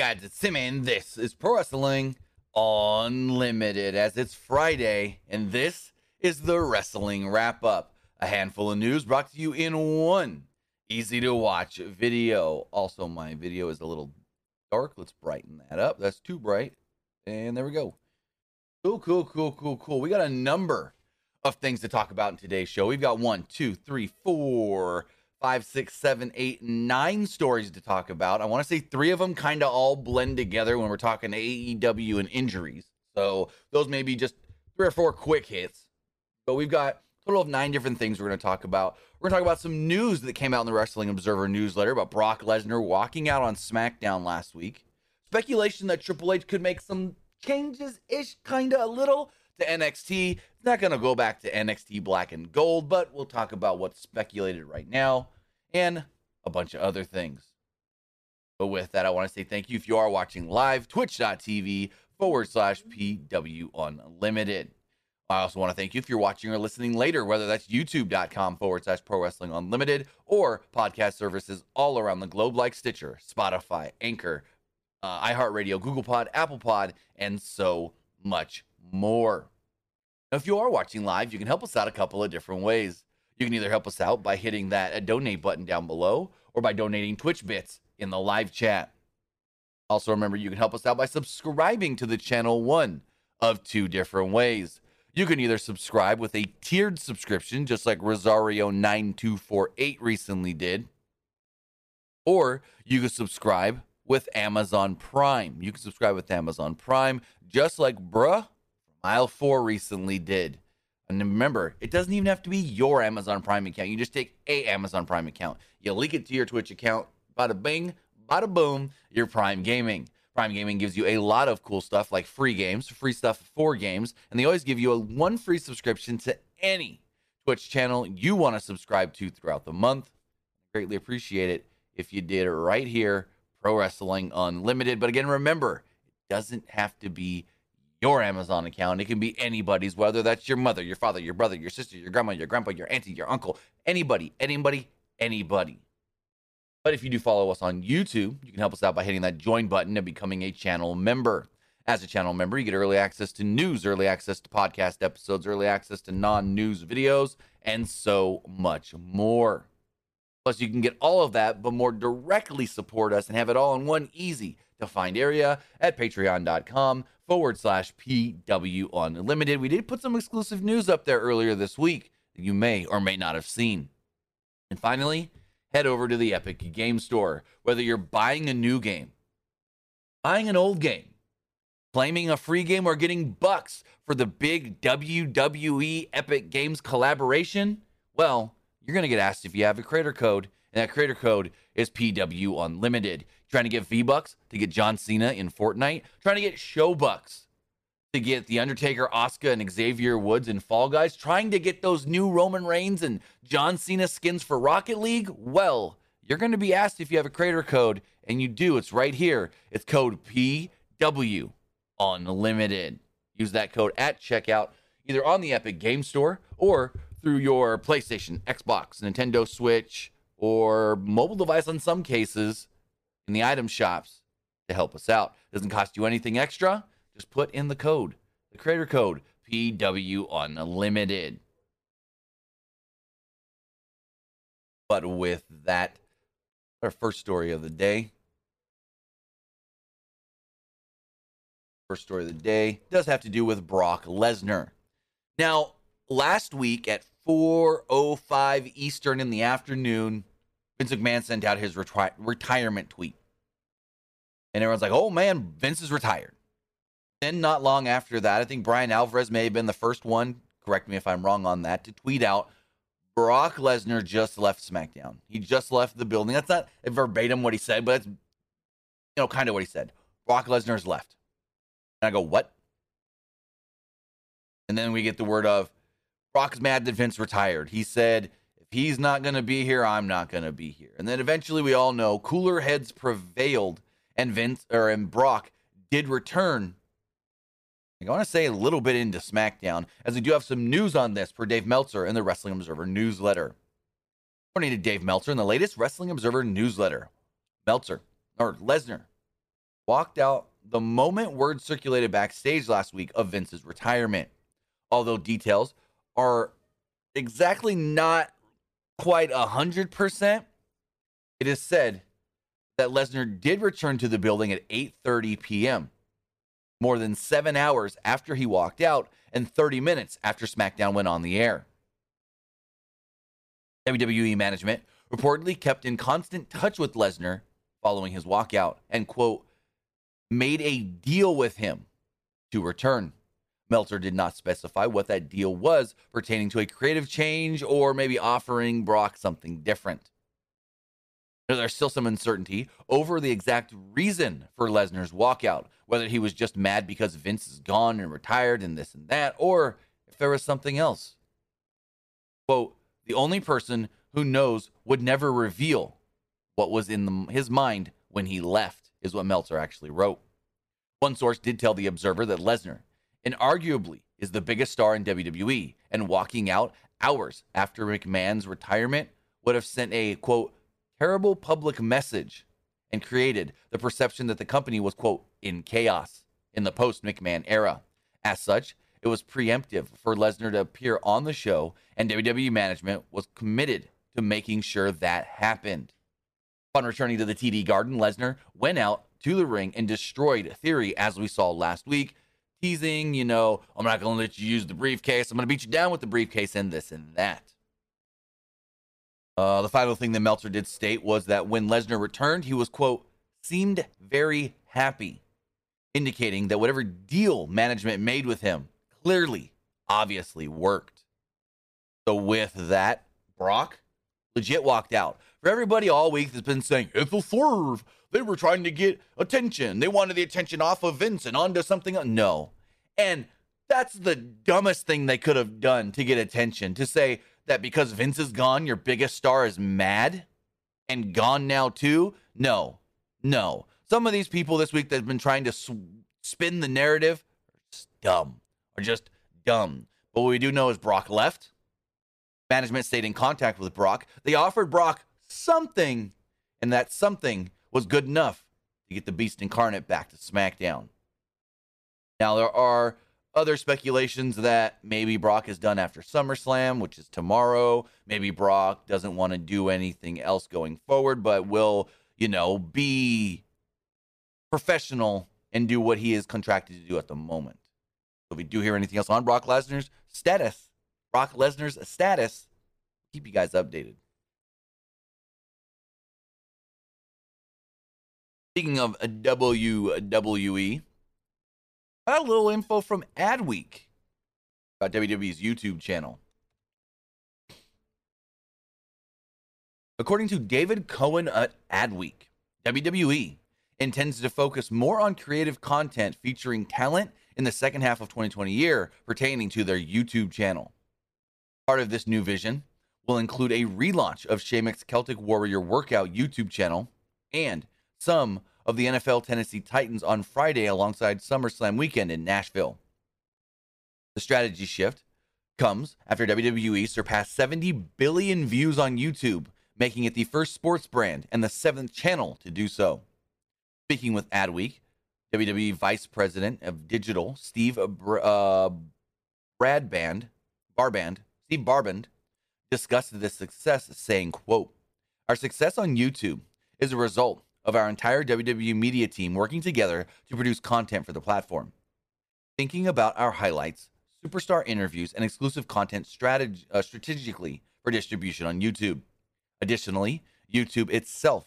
guys, it's Simon. this is Pro Wrestling Unlimited as it's Friday, and this is the Wrestling Wrap Up. A handful of news brought to you in one easy to watch video. Also, my video is a little dark. Let's brighten that up. That's too bright. And there we go. Cool, cool, cool, cool, cool. We got a number of things to talk about in today's show. We've got one, two, three, four, five, six, seven, eight, nine stories to talk about. I want to say three of them kind of all blend together when we're talking AEW and injuries. So those may be just three or four quick hits. But we've got total of nine different things we're going to talk about. We're going to talk about some news that came out in the Wrestling Observer newsletter about Brock Lesnar walking out on SmackDown last week. Speculation that Triple H could make some changes ish, kind of a little to NXT. It's not going to go back to NXT Black and Gold, but we'll talk about what's speculated right now and a bunch of other things. But with that, I want to say thank you if you are watching live, twitch.tv forward slash PW Unlimited. I also want to thank you if you're watching or listening later, whether that's youtube.com forward slash pro wrestling unlimited or podcast services all around the globe like Stitcher, Spotify, Anchor, uh, iHeartRadio, Google Pod, Apple Pod, and so much more. Now, if you are watching live, you can help us out a couple of different ways. You can either help us out by hitting that uh, donate button down below or by donating Twitch bits in the live chat. Also, remember you can help us out by subscribing to the channel one of two different ways. You can either subscribe with a tiered subscription, just like Rosario9248 recently did, or you can subscribe with Amazon Prime. You can subscribe with Amazon Prime, just like Bruh Mile 4 recently did. And remember, it doesn't even have to be your Amazon Prime account. You just take a Amazon Prime account. You link it to your Twitch account. Bada bing, bada boom, your Prime Gaming. Prime Gaming gives you a lot of cool stuff like free games, free stuff for games, and they always give you a one free subscription to any Twitch channel you want to subscribe to throughout the month. Greatly appreciate it if you did it right here, Pro Wrestling Unlimited. But again, remember, it doesn't have to be your Amazon account. It can be anybody's, whether that's your mother, your father, your brother, your sister, your grandma, your grandpa, your auntie, your uncle, anybody, anybody, anybody. But if you do follow us on YouTube, you can help us out by hitting that join button and becoming a channel member. As a channel member, you get early access to news, early access to podcast episodes, early access to non news videos, and so much more. Plus, you can get all of that, but more directly support us and have it all in one easy to find area at patreon.com forward slash PW Unlimited. We did put some exclusive news up there earlier this week that you may or may not have seen. And finally, head over to the Epic Game Store. Whether you're buying a new game, buying an old game, claiming a free game, or getting bucks for the big WWE Epic Games collaboration, well, you're going to get asked if you have a creator code, and that creator code is PW Unlimited. Trying to get V Bucks to get John Cena in Fortnite, trying to get Show Bucks to get The Undertaker, Asuka, and Xavier Woods in Fall Guys, trying to get those new Roman Reigns and John Cena skins for Rocket League. Well, you're going to be asked if you have a creator code, and you do. It's right here. It's code PW Unlimited. Use that code at checkout, either on the Epic Game Store or through your PlayStation, Xbox, Nintendo Switch, or mobile device in some cases in the item shops to help us out. Doesn't cost you anything extra. Just put in the code, the creator code, PW Unlimited. But with that, our first story of the day. First story of the day does have to do with Brock Lesnar. Now, last week at 4:05 Eastern in the afternoon, Vince McMahon sent out his retri- retirement tweet. And everyone's like, "Oh man, Vince is retired." Then not long after that, I think Brian Alvarez may have been the first one, correct me if I'm wrong on that, to tweet out Brock Lesnar just left SmackDown. He just left the building. That's not verbatim what he said, but it's you know kind of what he said. Brock Lesnar's left. And I go, "What?" And then we get the word of Brock's mad that Vince retired. He said, if he's not going to be here, I'm not going to be here. And then eventually we all know cooler heads prevailed and Vince or and Brock did return. I want to say a little bit into SmackDown as we do have some news on this for Dave Meltzer in the Wrestling Observer newsletter. According to Dave Meltzer in the latest Wrestling Observer newsletter, Meltzer or Lesnar walked out the moment word circulated backstage last week of Vince's retirement. Although details are exactly not quite a hundred percent, it is said that Lesnar did return to the building at 8:30 p.m. More than seven hours after he walked out, and 30 minutes after SmackDown went on the air. WWE management reportedly kept in constant touch with Lesnar following his walkout and, quote, made a deal with him to return. Meltzer did not specify what that deal was pertaining to a creative change or maybe offering Brock something different. There's still some uncertainty over the exact reason for Lesnar's walkout, whether he was just mad because Vince is gone and retired and this and that, or if there was something else. Quote, the only person who knows would never reveal what was in the, his mind when he left, is what Meltzer actually wrote. One source did tell The Observer that Lesnar, and arguably is the biggest star in WWE, and walking out hours after McMahon's retirement would have sent a quote terrible public message and created the perception that the company was quote in chaos in the post McMahon era. As such, it was preemptive for Lesnar to appear on the show, and WWE management was committed to making sure that happened. Upon returning to the TD Garden, Lesnar went out to the ring and destroyed Theory, as we saw last week, teasing, you know, I'm not going to let you use the briefcase. I'm going to beat you down with the briefcase and this and that. Uh, the final thing that Meltzer did state was that when Lesnar returned, he was, quote, seemed very happy, indicating that whatever deal management made with him clearly, obviously worked. So, with that, Brock legit walked out. For everybody all week that's been saying, it's a swerve. They were trying to get attention. They wanted the attention off of Vince and onto something else. No. And that's the dumbest thing they could have done to get attention to say that because Vince is gone, your biggest star is mad and gone now too. No, no. Some of these people this week that have been trying to sw- spin the narrative are dumb, are just dumb. But what we do know is Brock left. Management stayed in contact with Brock. They offered Brock something, and that something was good enough to get the Beast Incarnate back to SmackDown. Now, there are other speculations that maybe Brock is done after SummerSlam, which is tomorrow. Maybe Brock doesn't want to do anything else going forward, but will, you know, be professional and do what he is contracted to do at the moment. So if we do hear anything else on Brock Lesnar's status, Brock Lesnar's status, keep you guys updated. Speaking of WWE, I got a little info from Adweek about WWE's YouTube channel. According to David Cohen at Adweek, WWE intends to focus more on creative content featuring talent in the second half of 2020 year pertaining to their YouTube channel. Part of this new vision will include a relaunch of Sheamus Celtic Warrior Workout YouTube channel and some of the NFL Tennessee Titans on Friday alongside SummerSlam weekend in Nashville. The strategy shift comes after WWE surpassed 70 billion views on YouTube, making it the first sports brand and the seventh channel to do so. Speaking with Adweek, WWE Vice President of Digital Steve uh, Bradband, Barband, Steve Barband, discussed this success, saying, "quote Our success on YouTube is a result of our entire WWE media team working together to produce content for the platform. Thinking about our highlights, superstar interviews, and exclusive content strateg- uh, strategically for distribution on YouTube. Additionally, YouTube itself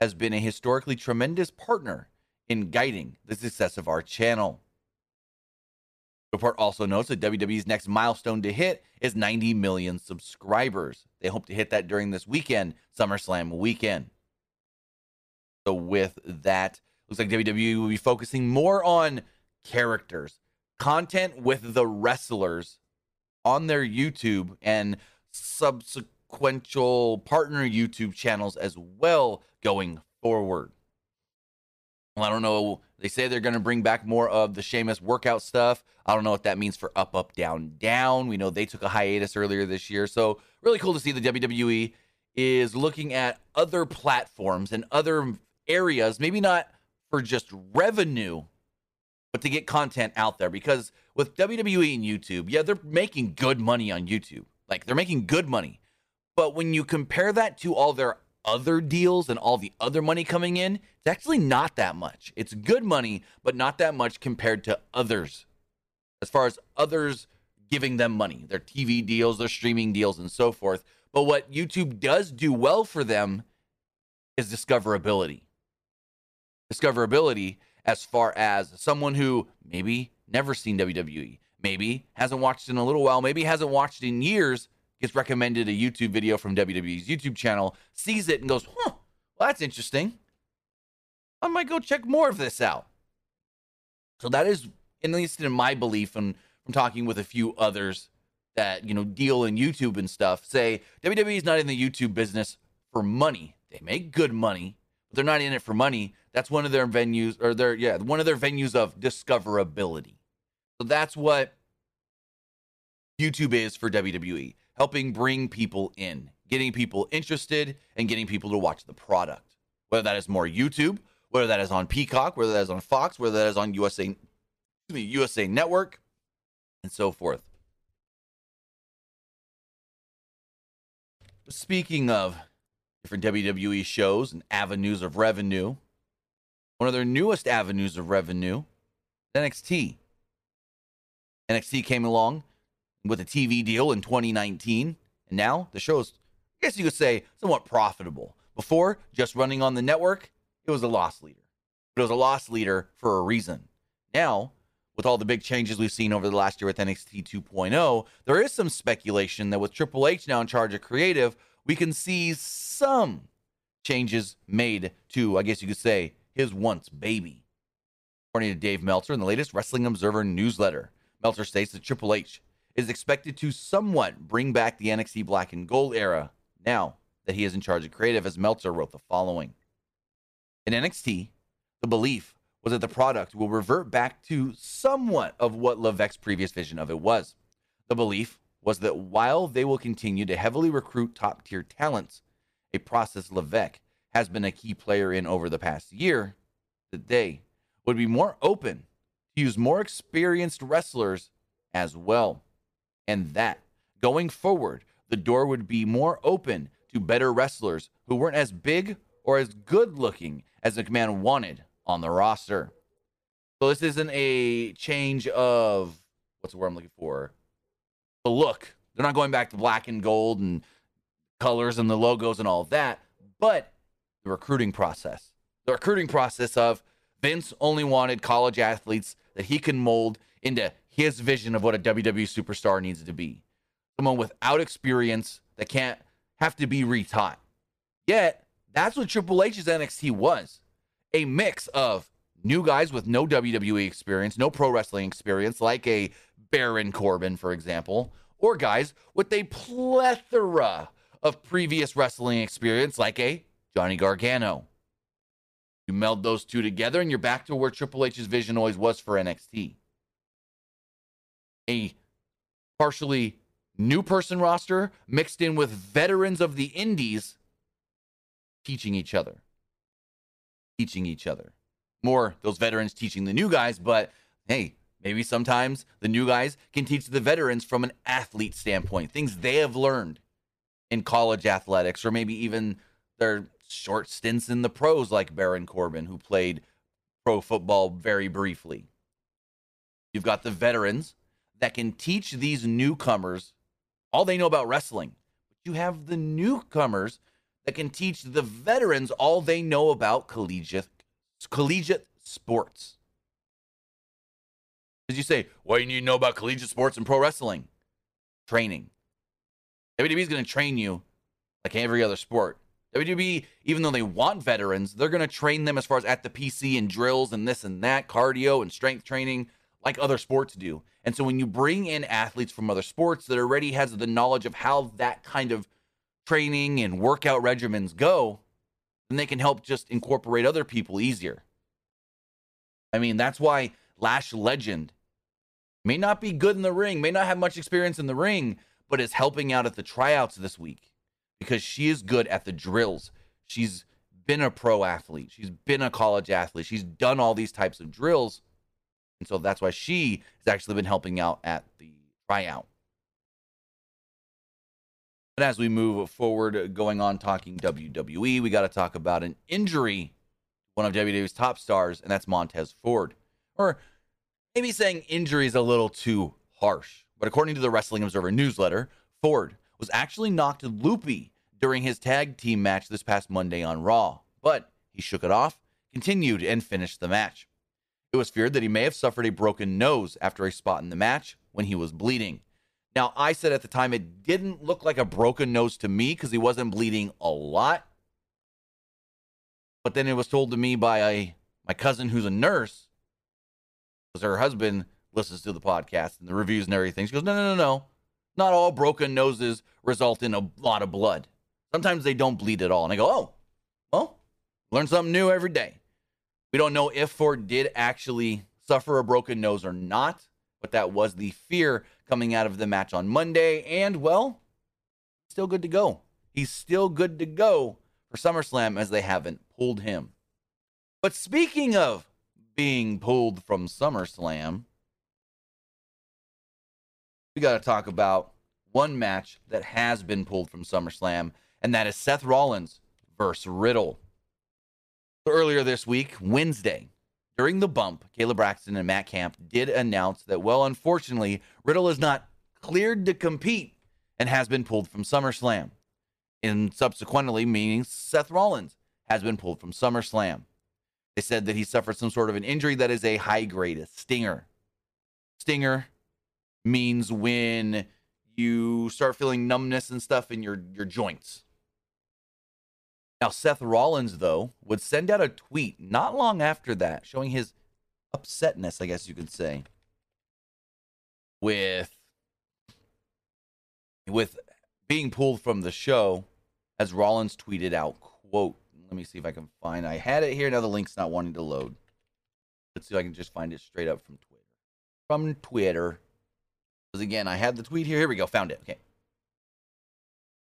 has been a historically tremendous partner in guiding the success of our channel. The report also notes that WWE's next milestone to hit is 90 million subscribers. They hope to hit that during this weekend, SummerSlam weekend. So with that, looks like WWE will be focusing more on characters, content with the wrestlers on their YouTube and subsequential partner YouTube channels as well going forward. Well, I don't know. They say they're going to bring back more of the Sheamus workout stuff. I don't know what that means for up, up, down, down. We know they took a hiatus earlier this year. So, really cool to see the WWE is looking at other platforms and other areas, maybe not for just revenue, but to get content out there. Because with WWE and YouTube, yeah, they're making good money on YouTube. Like they're making good money. But when you compare that to all their other deals and all the other money coming in, it's actually not that much. It's good money, but not that much compared to others. As far as others giving them money, their TV deals, their streaming deals, and so forth. But what YouTube does do well for them is discoverability. Discoverability as far as someone who maybe never seen WWE, maybe hasn't watched in a little while, maybe hasn't watched in years, gets recommended a YouTube video from WWE's YouTube channel, sees it and goes, huh, well, that's interesting. I might go check more of this out. So that is, at least in my belief, and from talking with a few others that, you know, deal in YouTube and stuff, say WWE is not in the YouTube business for money. They make good money, they're not in it for money. That's one of their venues, or their, yeah, one of their venues of discoverability. So that's what YouTube is for WWE helping bring people in, getting people interested, and getting people to watch the product. Whether that is more YouTube, whether that is on Peacock, whether that is on Fox, whether that is on USA, excuse me, USA Network, and so forth. Speaking of different WWE shows and avenues of revenue, one of their newest avenues of revenue, NXT. NXT came along with a TV deal in 2019. And now the show is, I guess you could say, somewhat profitable. Before, just running on the network, it was a loss leader. But it was a loss leader for a reason. Now, with all the big changes we've seen over the last year with NXT 2.0, there is some speculation that with Triple H now in charge of creative, we can see some changes made to, I guess you could say, his once baby. According to Dave Meltzer in the latest Wrestling Observer newsletter, Meltzer states that Triple H is expected to somewhat bring back the NXT Black and Gold era now that he is in charge of creative, as Meltzer wrote the following. In NXT, the belief was that the product will revert back to somewhat of what Levesque's previous vision of it was. The belief was that while they will continue to heavily recruit top tier talents, a process Levesque has been a key player in over the past year, that they would be more open to use more experienced wrestlers as well and that going forward, the door would be more open to better wrestlers who weren't as big or as good looking as command wanted on the roster. So this isn't a change of what's the word I'm looking for? The look. They're not going back to black and gold and colors and the logos and all of that, but the recruiting process. The recruiting process of Vince only wanted college athletes that he can mold into his vision of what a WWE superstar needs to be. Someone without experience that can't have to be retaught. Yet, that's what Triple H's NXT was a mix of new guys with no WWE experience, no pro wrestling experience, like a Baron Corbin, for example, or guys with a plethora of previous wrestling experience, like a Johnny Gargano. You meld those two together, and you're back to where Triple H's vision always was for NXT a partially new person roster mixed in with veterans of the indies teaching each other. Teaching each other. More those veterans teaching the new guys, but hey, maybe sometimes the new guys can teach the veterans from an athlete standpoint, things they have learned in college athletics, or maybe even their short stints in the pros, like Baron Corbin, who played pro football very briefly. You've got the veterans that can teach these newcomers all they know about wrestling. But you have the newcomers that can teach the veterans all they know about collegiate collegiate sports. You say, what do you need to know about collegiate sports and pro wrestling? Training. WWE is going to train you like every other sport. WWE, even though they want veterans, they're going to train them as far as at the PC and drills and this and that, cardio and strength training like other sports do. And so when you bring in athletes from other sports that already has the knowledge of how that kind of training and workout regimens go, then they can help just incorporate other people easier. I mean, that's why Lash Legend may not be good in the ring, may not have much experience in the ring, but is helping out at the tryouts this week because she is good at the drills. She's been a pro athlete. She's been a college athlete. She's done all these types of drills. And so that's why she has actually been helping out at the tryout. But as we move forward, uh, going on talking WWE, we got to talk about an injury, one of WWE's top stars, and that's Montez Ford. Or maybe saying injury is a little too harsh. But according to the Wrestling Observer newsletter, Ford was actually knocked loopy during his tag team match this past Monday on Raw. But he shook it off, continued, and finished the match. It was feared that he may have suffered a broken nose after a spot in the match when he was bleeding. Now, I said at the time it didn't look like a broken nose to me because he wasn't bleeding a lot. But then it was told to me by a, my cousin who's a nurse, because her husband listens to the podcast and the reviews and everything. She goes, No, no, no, no. Not all broken noses result in a lot of blood. Sometimes they don't bleed at all. And I go, Oh, well, learn something new every day. We don't know if Ford did actually suffer a broken nose or not, but that was the fear coming out of the match on Monday. And, well, still good to go. He's still good to go for SummerSlam as they haven't pulled him. But speaking of being pulled from SummerSlam, we got to talk about one match that has been pulled from SummerSlam, and that is Seth Rollins versus Riddle. So earlier this week, Wednesday, during the bump, Kayla Braxton and Matt Camp did announce that, well, unfortunately, Riddle is not cleared to compete and has been pulled from SummerSlam. And subsequently, meaning Seth Rollins has been pulled from SummerSlam. They said that he suffered some sort of an injury that is a high grade, a stinger. Stinger means when you start feeling numbness and stuff in your, your joints. Now, Seth Rollins, though, would send out a tweet not long after that showing his upsetness, I guess you could say, with with being pulled from the show as Rollins tweeted out, quote, let me see if I can find I had it here. Now the link's not wanting to load. Let's see if I can just find it straight up from Twitter. From Twitter. Because again, I had the tweet here. Here we go. Found it. Okay.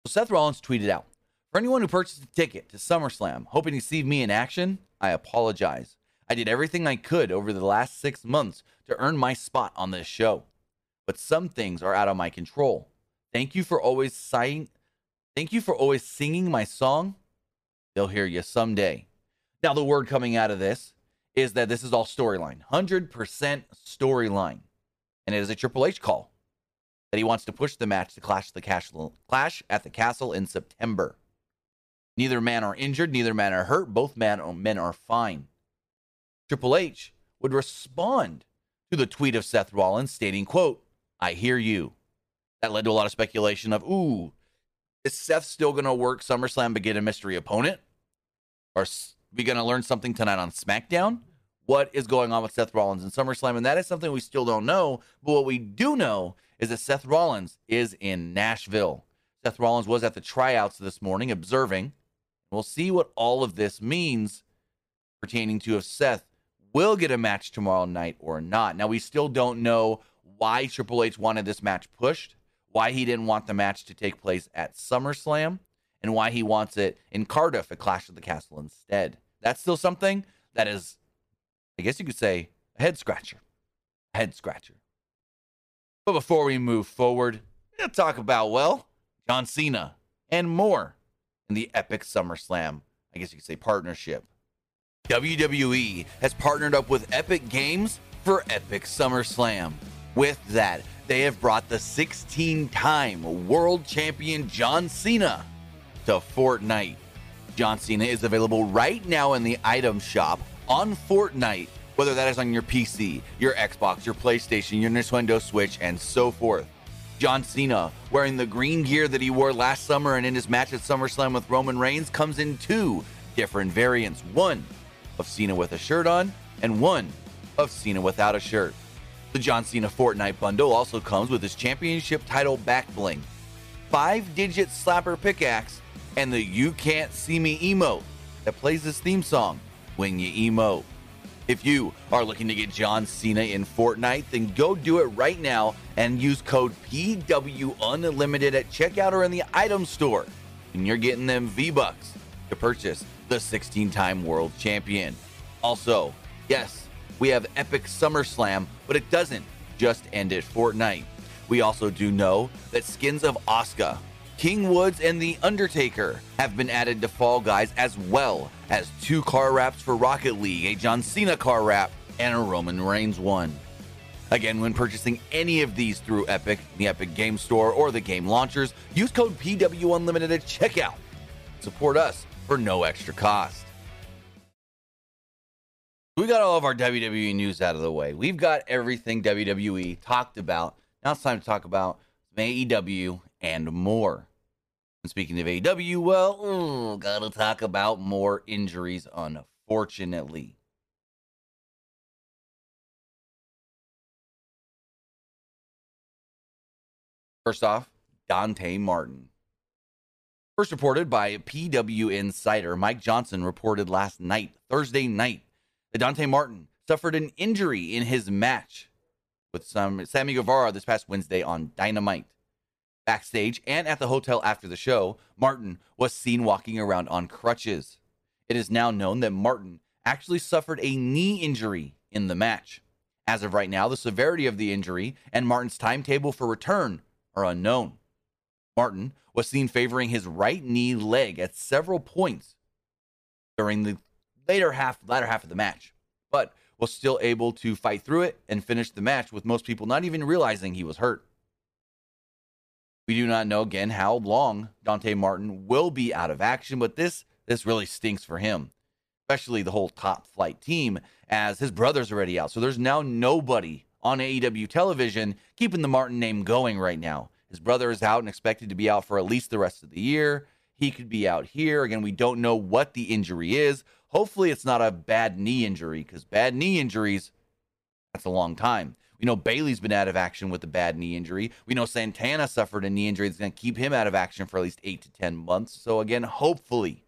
So Seth Rollins tweeted out For anyone who purchased a ticket to SummerSlam hoping to see me in action, I apologize. I did everything I could over the last six months to earn my spot on this show. But some things are out of my control. Thank you for always sighing. Thank you for always singing my song. They'll hear you someday. Now, the word coming out of this is that this is all storyline, 100% storyline. And it is a Triple H call that he wants to push the match to clash the castle, clash at the castle in September. Neither man are injured, neither man are hurt, both man men are fine. Triple H would respond to the tweet of Seth Rollins stating, quote, I hear you. That led to a lot of speculation of, ooh, is Seth still going to work SummerSlam but get a mystery opponent? Are we going to learn something tonight on SmackDown? What is going on with Seth Rollins and SummerSlam? And that is something we still don't know. But what we do know is that Seth Rollins is in Nashville. Seth Rollins was at the tryouts this morning observing. We'll see what all of this means pertaining to if Seth will get a match tomorrow night or not. Now, we still don't know why Triple H wanted this match pushed, why he didn't want the match to take place at SummerSlam, and why he wants it in Cardiff at Clash of the Castle instead. That's still something that is, I guess you could say, a head scratcher. A head scratcher. But before we move forward, we'll talk about, well, John Cena and more in the epic SummerSlam, I guess you could say, partnership. WWE has partnered up with Epic Games for Epic SummerSlam. With that, they have brought the 16 time world champion John Cena to Fortnite. John Cena is available right now in the item shop on Fortnite, whether that is on your PC, your Xbox, your PlayStation, your Nintendo Switch, and so forth. John Cena, wearing the green gear that he wore last summer and in his match at SummerSlam with Roman Reigns, comes in two different variants one of Cena with a shirt on, and one of Cena without a shirt. The John Cena Fortnite bundle also comes with his championship title back bling, five digit slapper pickaxe, and the You Can't See Me emote that plays this theme song when you emote. If you are looking to get John Cena in Fortnite, then go do it right now and use code PW Unlimited at checkout or in the item store. And you're getting them V Bucks to purchase the 16 time world champion. Also, yes, we have Epic SummerSlam, but it doesn't just end at Fortnite. We also do know that skins of Asuka, King Woods, and The Undertaker have been added to Fall Guys, as well as two car wraps for Rocket League, a John Cena car wrap, and a Roman Reigns one. Again, when purchasing any of these through Epic, the Epic Game Store, or the game launchers, use code PW Unlimited at checkout. Support us for no extra cost. We got all of our WWE news out of the way. We've got everything WWE talked about. Now it's time to talk about AEW and more. And speaking of AEW, well, ooh, gotta talk about more injuries, unfortunately. First off, Dante Martin. First reported by PW Insider, Mike Johnson reported last night, Thursday night, that Dante Martin suffered an injury in his match with some Sammy Guevara this past Wednesday on Dynamite. Backstage and at the hotel after the show, Martin was seen walking around on crutches. It is now known that Martin actually suffered a knee injury in the match. As of right now, the severity of the injury and Martin's timetable for return are unknown. Martin was seen favoring his right knee leg at several points during the later half latter half of the match, but was still able to fight through it and finish the match with most people not even realizing he was hurt. We do not know again how long Dante Martin will be out of action, but this this really stinks for him, especially the whole top flight team, as his brother's already out. So there's now nobody on AEW television keeping the Martin name going right now. His brother is out and expected to be out for at least the rest of the year. He could be out here. Again, we don't know what the injury is. Hopefully, it's not a bad knee injury because bad knee injuries, that's a long time. We know Bailey's been out of action with a bad knee injury. We know Santana suffered a knee injury that's going to keep him out of action for at least eight to 10 months. So, again, hopefully,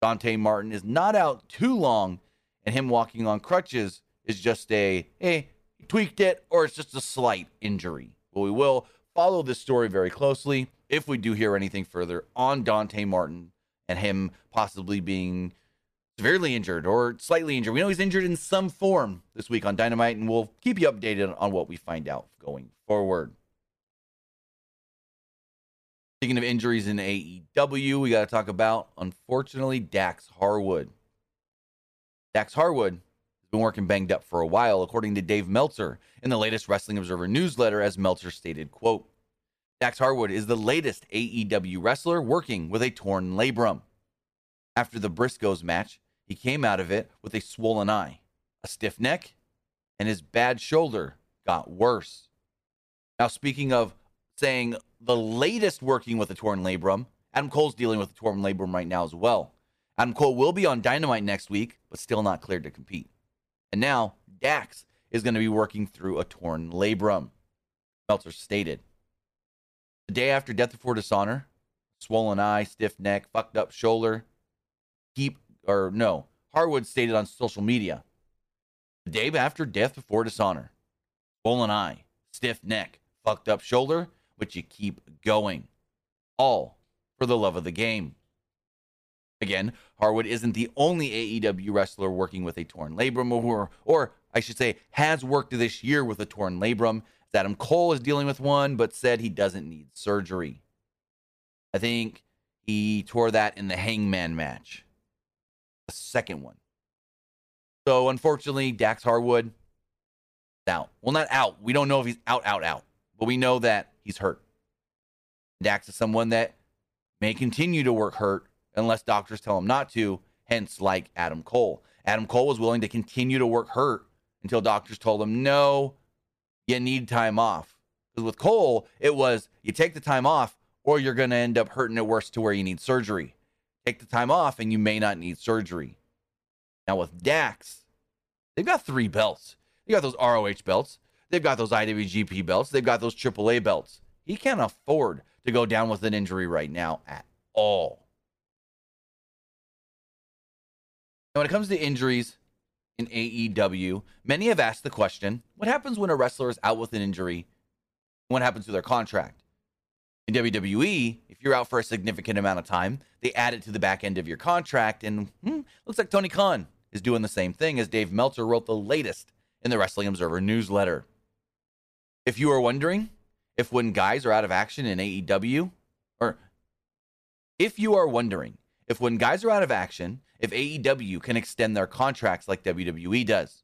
Dante Martin is not out too long and him walking on crutches is just a, hey, he tweaked it or it's just a slight injury. But we will follow this story very closely if we do hear anything further on Dante Martin and him possibly being severely injured or slightly injured. We know he's injured in some form this week on Dynamite, and we'll keep you updated on what we find out going forward. Speaking of injuries in AEW, we got to talk about, unfortunately, Dax Harwood. Dax Harwood has been working banged up for a while, according to Dave Meltzer in the latest Wrestling Observer newsletter, as Meltzer stated, quote, Dax Harwood is the latest AEW wrestler working with a torn labrum. After the Briscoes match, he came out of it with a swollen eye, a stiff neck, and his bad shoulder got worse. Now, speaking of saying the latest working with a torn labrum, Adam Cole's dealing with a torn labrum right now as well. Adam Cole will be on Dynamite next week, but still not cleared to compete. And now Dax is going to be working through a torn labrum. Meltzer stated. The day after Death Before Dishonor, swollen eye, stiff neck, fucked up shoulder, keep or no, Harwood stated on social media the day after death before dishonor, swollen eye, stiff neck, fucked up shoulder, but you keep going. All for the love of the game. Again, Harwood isn't the only AEW wrestler working with a torn labrum, or, or I should say, has worked this year with a torn labrum. Adam Cole is dealing with one, but said he doesn't need surgery. I think he tore that in the Hangman match the second one. So unfortunately, Dax Harwood out. Well, not out. We don't know if he's out, out, out, but we know that he's hurt. Dax is someone that may continue to work hurt unless doctors tell him not to, hence, like Adam Cole. Adam Cole was willing to continue to work hurt until doctors told him, no, you need time off. Because with Cole, it was you take the time off or you're going to end up hurting it worse to where you need surgery take the time off and you may not need surgery. Now with Dax, they've got three belts. They got those ROH belts. They've got those IWGP belts. They've got those AAA belts. He can't afford to go down with an injury right now at all. Now, when it comes to injuries in AEW, many have asked the question what happens when a wrestler is out with an injury? What happens to their contract? In WWE, if you're out for a significant amount of time, they add it to the back end of your contract. And hmm, looks like Tony Khan is doing the same thing as Dave Meltzer wrote the latest in the Wrestling Observer newsletter. If you are wondering if when guys are out of action in AEW, or if you are wondering if when guys are out of action, if AEW can extend their contracts like WWE does,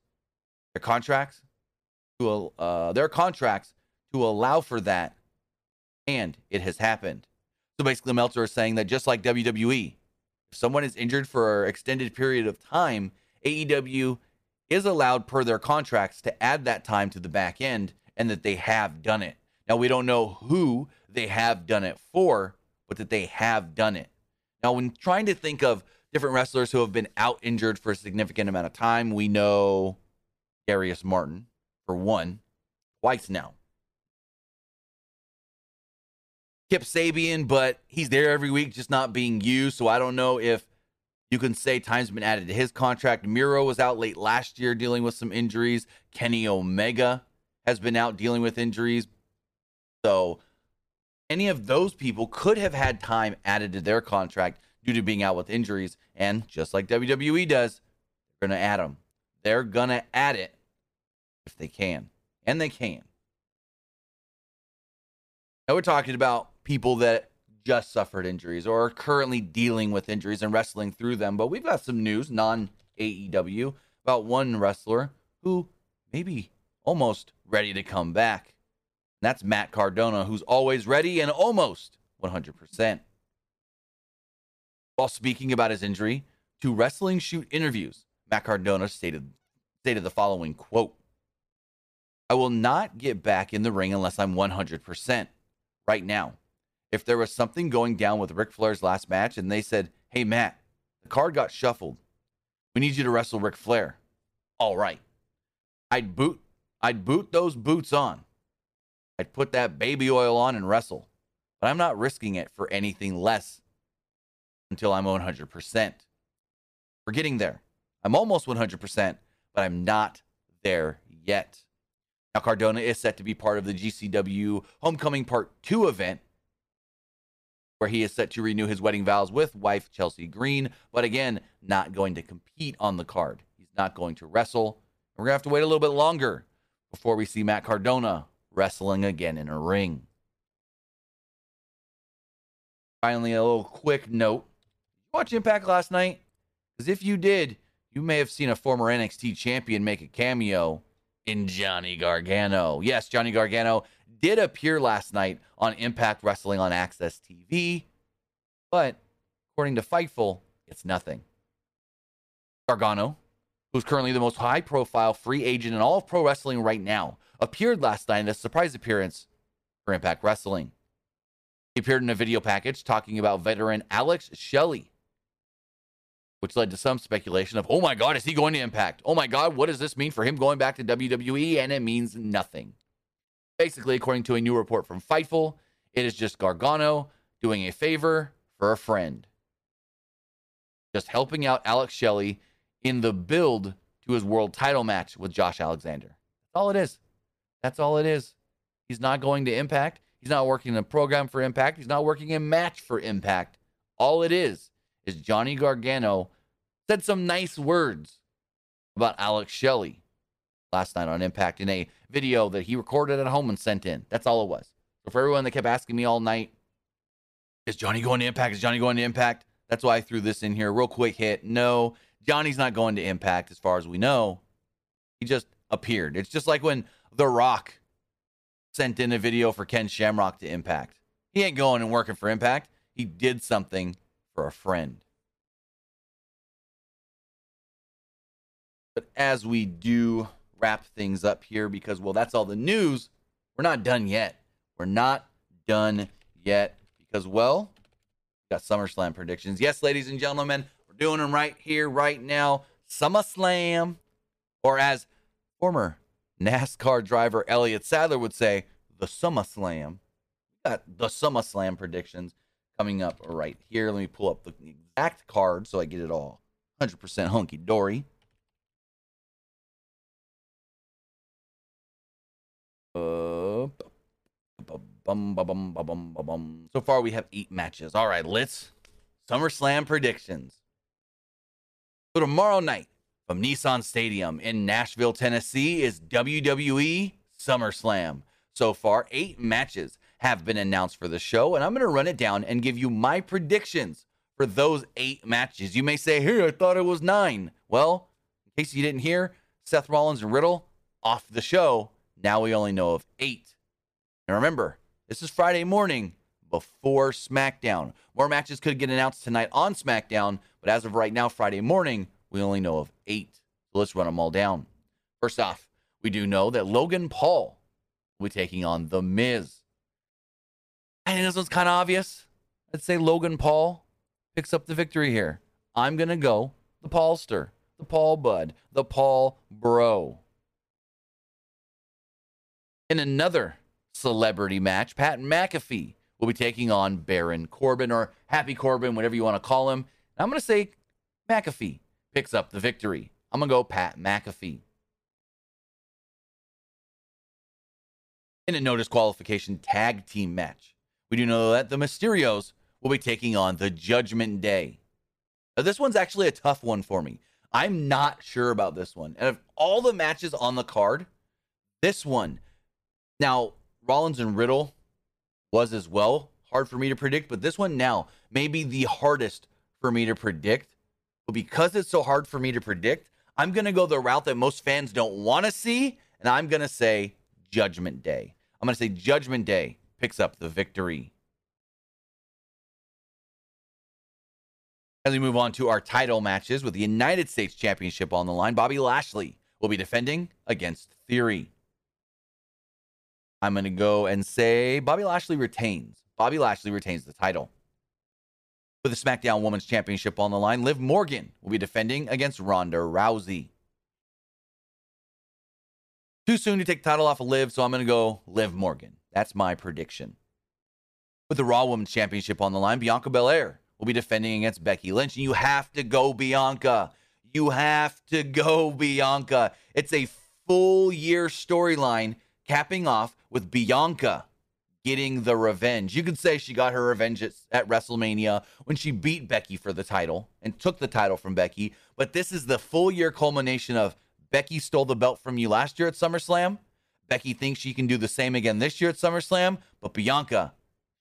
their contracts to uh, their contracts to allow for that, and it has happened. So basically, Meltzer is saying that just like WWE, if someone is injured for an extended period of time, AEW is allowed per their contracts to add that time to the back end and that they have done it. Now, we don't know who they have done it for, but that they have done it. Now, when trying to think of different wrestlers who have been out injured for a significant amount of time, we know Darius Martin, for one, twice now. Kip Sabian, but he's there every week, just not being used. So I don't know if you can say time's been added to his contract. Miro was out late last year dealing with some injuries. Kenny Omega has been out dealing with injuries. So any of those people could have had time added to their contract due to being out with injuries. And just like WWE does, they're going to add them. They're going to add it if they can. And they can. Now we're talking about people that just suffered injuries or are currently dealing with injuries and wrestling through them. But we've got some news, non AEW, about one wrestler who maybe almost ready to come back. And that's Matt Cardona, who's always ready and almost 100%. While speaking about his injury to Wrestling Shoot interviews, Matt Cardona stated, stated the following quote I will not get back in the ring unless I'm 100% right now. If there was something going down with Ric Flair's last match and they said, hey, Matt, the card got shuffled. We need you to wrestle Ric Flair. All right. I'd boot I'd boot those boots on. I'd put that baby oil on and wrestle. But I'm not risking it for anything less until I'm 100%. We're getting there. I'm almost 100%, but I'm not there yet. Now, Cardona is set to be part of the GCW Homecoming Part 2 event, where he is set to renew his wedding vows with wife Chelsea Green, but again, not going to compete on the card. He's not going to wrestle. We're going to have to wait a little bit longer before we see Matt Cardona wrestling again in a ring. Finally, a little quick note. Watch Impact last night? Because if you did, you may have seen a former NXT champion make a cameo in Johnny Gargano. Yes, Johnny Gargano did appear last night on Impact Wrestling on AXS TV, but according to Fightful, it's nothing. Gargano, who's currently the most high profile free agent in all of pro wrestling right now, appeared last night in a surprise appearance for Impact Wrestling. He appeared in a video package talking about veteran Alex Shelley, which led to some speculation of, oh my God, is he going to Impact? Oh my God, what does this mean for him going back to WWE? And it means nothing. Basically, according to a new report from Fightful, it is just Gargano doing a favor for a friend. Just helping out Alex Shelley in the build to his world title match with Josh Alexander. That's all it is. That's all it is. He's not going to Impact. He's not working in a program for Impact. He's not working in match for Impact. All it is is Johnny Gargano said some nice words about Alex Shelley last night on Impact in a video that he recorded at home and sent in. That's all it was. So for everyone that kept asking me all night, is Johnny going to Impact? Is Johnny going to Impact? That's why I threw this in here. Real quick hit. No, Johnny's not going to Impact as far as we know. He just appeared. It's just like when The Rock sent in a video for Ken Shamrock to Impact. He ain't going and working for Impact. He did something for a friend. But as we do wrap things up here, because, well, that's all the news, we're not done yet. We're not done yet because, well, we got SummerSlam predictions. Yes, ladies and gentlemen, we're doing them right here, right now. SummerSlam, or as former NASCAR driver Elliott Sadler would say, the SummerSlam. We got the SummerSlam predictions coming up right here. Let me pull up the exact card so I get it all 100% hunky dory. So far, we have eight matches. All right, let's SummerSlam predictions. So tomorrow night from Nissan Stadium in Nashville, Tennessee, is WWE SummerSlam. So far, eight matches have been announced for the show, and I'm going to run it down and give you my predictions for those eight matches. You may say, "Hey, I thought it was nine. Well, in case you didn't hear, Seth Rollins and Riddle off the show. Now we only know of eight. And remember, this is Friday morning before SmackDown. More matches could get announced tonight on SmackDown, but as of right now, Friday morning, we only know of eight. So let's run them all down. First off, we do know that Logan Paul will be taking on The Miz. I think this one's kind of obvious. I'd say Logan Paul picks up the victory here. I'm going to go the Paulster, the Paul Bud, the Paul Bro. In another celebrity match, Pat McAfee will be taking on Baron Corbin or Happy Corbin, whatever you want to call him. And I'm going to say McAfee picks up the victory. I'm going to go Pat McAfee. In a no disqualification tag team match, we do know that the Mysterios will be taking on the Judgment Day. Now, this one's actually a tough one for me. I'm not sure about this one. And of all the matches on the card, this one, now Rollins and Riddle was as well hard for me to predict, but this one now may be the hardest for me to predict. But because it's so hard for me to predict, I'm going to go the route that most fans don't want to see, and I'm going to say Judgment Day. I'm going to say Judgment Day picks up the victory. As we move on to our title matches with the United States Championship on the line, Bobby Lashley will be defending against Theory. I'm going to go and say Bobby Lashley retains. Bobby Lashley retains the title. With the SmackDown Women's Championship on the line, Liv Morgan will be defending against Ronda Rousey. Too soon to take title off of Liv, so I'm going to go Liv Morgan. That's my prediction. With the Raw Women's Championship on the line, Bianca Belair will be defending against Becky Lynch. And you have to go, Bianca. You have to go, Bianca. It's a full year storyline capping off with Bianca getting the revenge. You could say she got her revenge at, at, WrestleMania when she beat Becky for the title and took the title from Becky. But this is the full year culmination of Becky stole the belt from you last year at SummerSlam. Becky thinks she can do the same again this year at SummerSlam. But Bianca,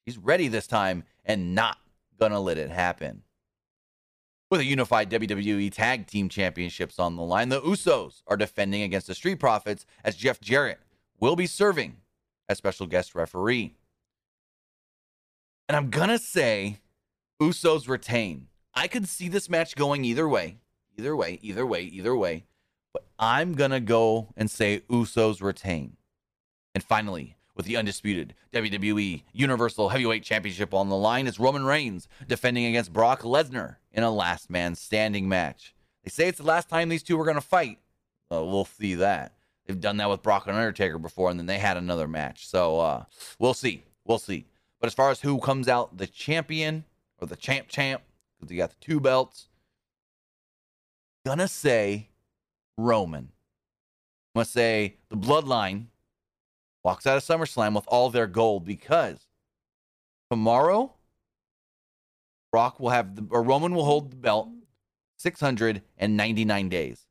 she's ready this time and not gonna let it happen. With a unified WWE Tag Team Championships on the line, the Usos are defending against the Street Profits as Jeff Jarrett will be serving as special guest referee. And I'm going to say Usos retain. I could see this match going either way, either way, either way, either way. But I'm going to go and say Usos retain. And finally, with the undisputed WWE Universal Heavyweight Championship on the line, it's Roman Reigns defending against Brock Lesnar in a last man standing match. They say it's the last time these two are going to fight. Well, we'll see that. They've done that with Brock and Undertaker before, and then they had another match. So uh, we'll see. We'll see. But as far as who comes out the champion or the champ champ, because you got the two belts, gonna say Roman. I'm gonna say the bloodline walks out of SummerSlam with all their gold because tomorrow Brock will have the or Roman will hold the belt 699 days.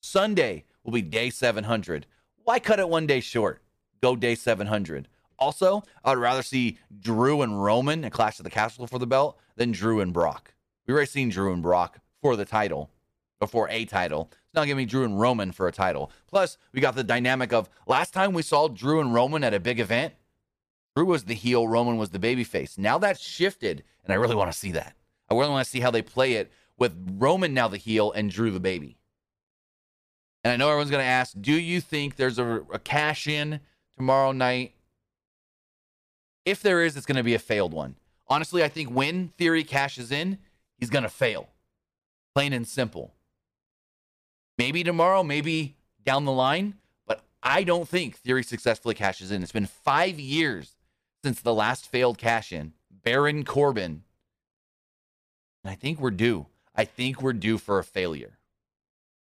Sunday will be day 700. Why cut it one day short? Go day 700. Also, I would rather see Drew and Roman in Clash of the Castle for the belt than Drew and Brock. We've already seen Drew and Brock for the title, or for a title. It's not giving me Drew and Roman for a title. Plus, we got the dynamic of last time we saw Drew and Roman at a big event, Drew was the heel, Roman was the babyface. Now that's shifted, and I really want to see that. I really want to see how they play it with Roman now the heel and Drew the baby. And I know everyone's going to ask, do you think there's a, a cash in tomorrow night? If there is, it's going to be a failed one. Honestly, I think when Theory cashes in, he's going to fail. Plain and simple. Maybe tomorrow, maybe down the line, but I don't think Theory successfully cashes in. It's been five years since the last failed cash in. Baron Corbin. And I think we're due. I think we're due for a failure.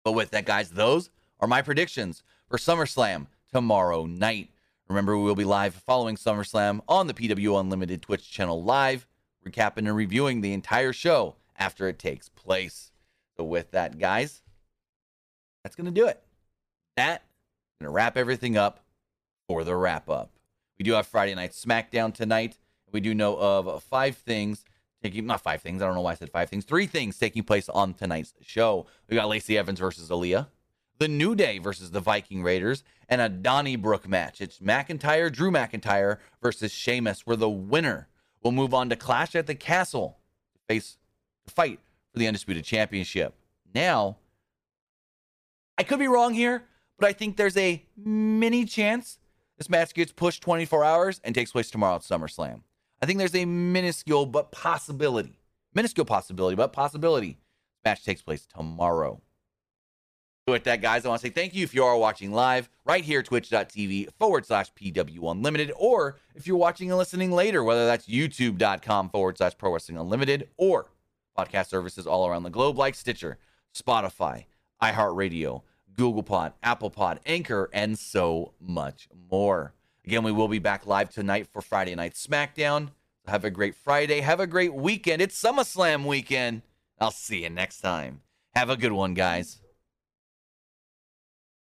But with that, guys, those are my predictions for SummerSlam tomorrow night. Remember, we will be live following SummerSlam on the PW Unlimited Twitch channel live, recapping and reviewing the entire show after it takes place. So, with that, guys, that's going to do it. That going to wrap everything up for the wrap up. We do have Friday Night SmackDown tonight. We do know of five things taking, not five things. I don't know why I said five things. Three things taking place on tonight's show. We got Lacey Evans versus Aliyah, The New Day versus the Viking Raiders, and a Donnybrook match. It's McIntyre, Drew McIntyre versus Sheamus, where the winner will move on to Clash at the Castle to face the fight for the Undisputed Championship. Now, I could be wrong here, but I think there's a mini chance this match gets pushed 24 hours and takes place tomorrow at SummerSlam. I think there's a minuscule but possibility, minuscule possibility, but possibility. Match takes place tomorrow. With that, guys, I want to say thank you if you are watching live right here, twitch.tv forward slash PW Unlimited, or if you're watching and listening later, whether that's youtube.com forward slash Pro Wrestling Unlimited or podcast services all around the globe like Stitcher, Spotify, iHeartRadio, Google Pod, Apple Pod, Anchor, and so much more. Again, we will be back live tonight for Friday Night SmackDown. Have a great Friday. Have a great weekend. It's SummerSlam weekend. I'll see you next time. Have a good one, guys.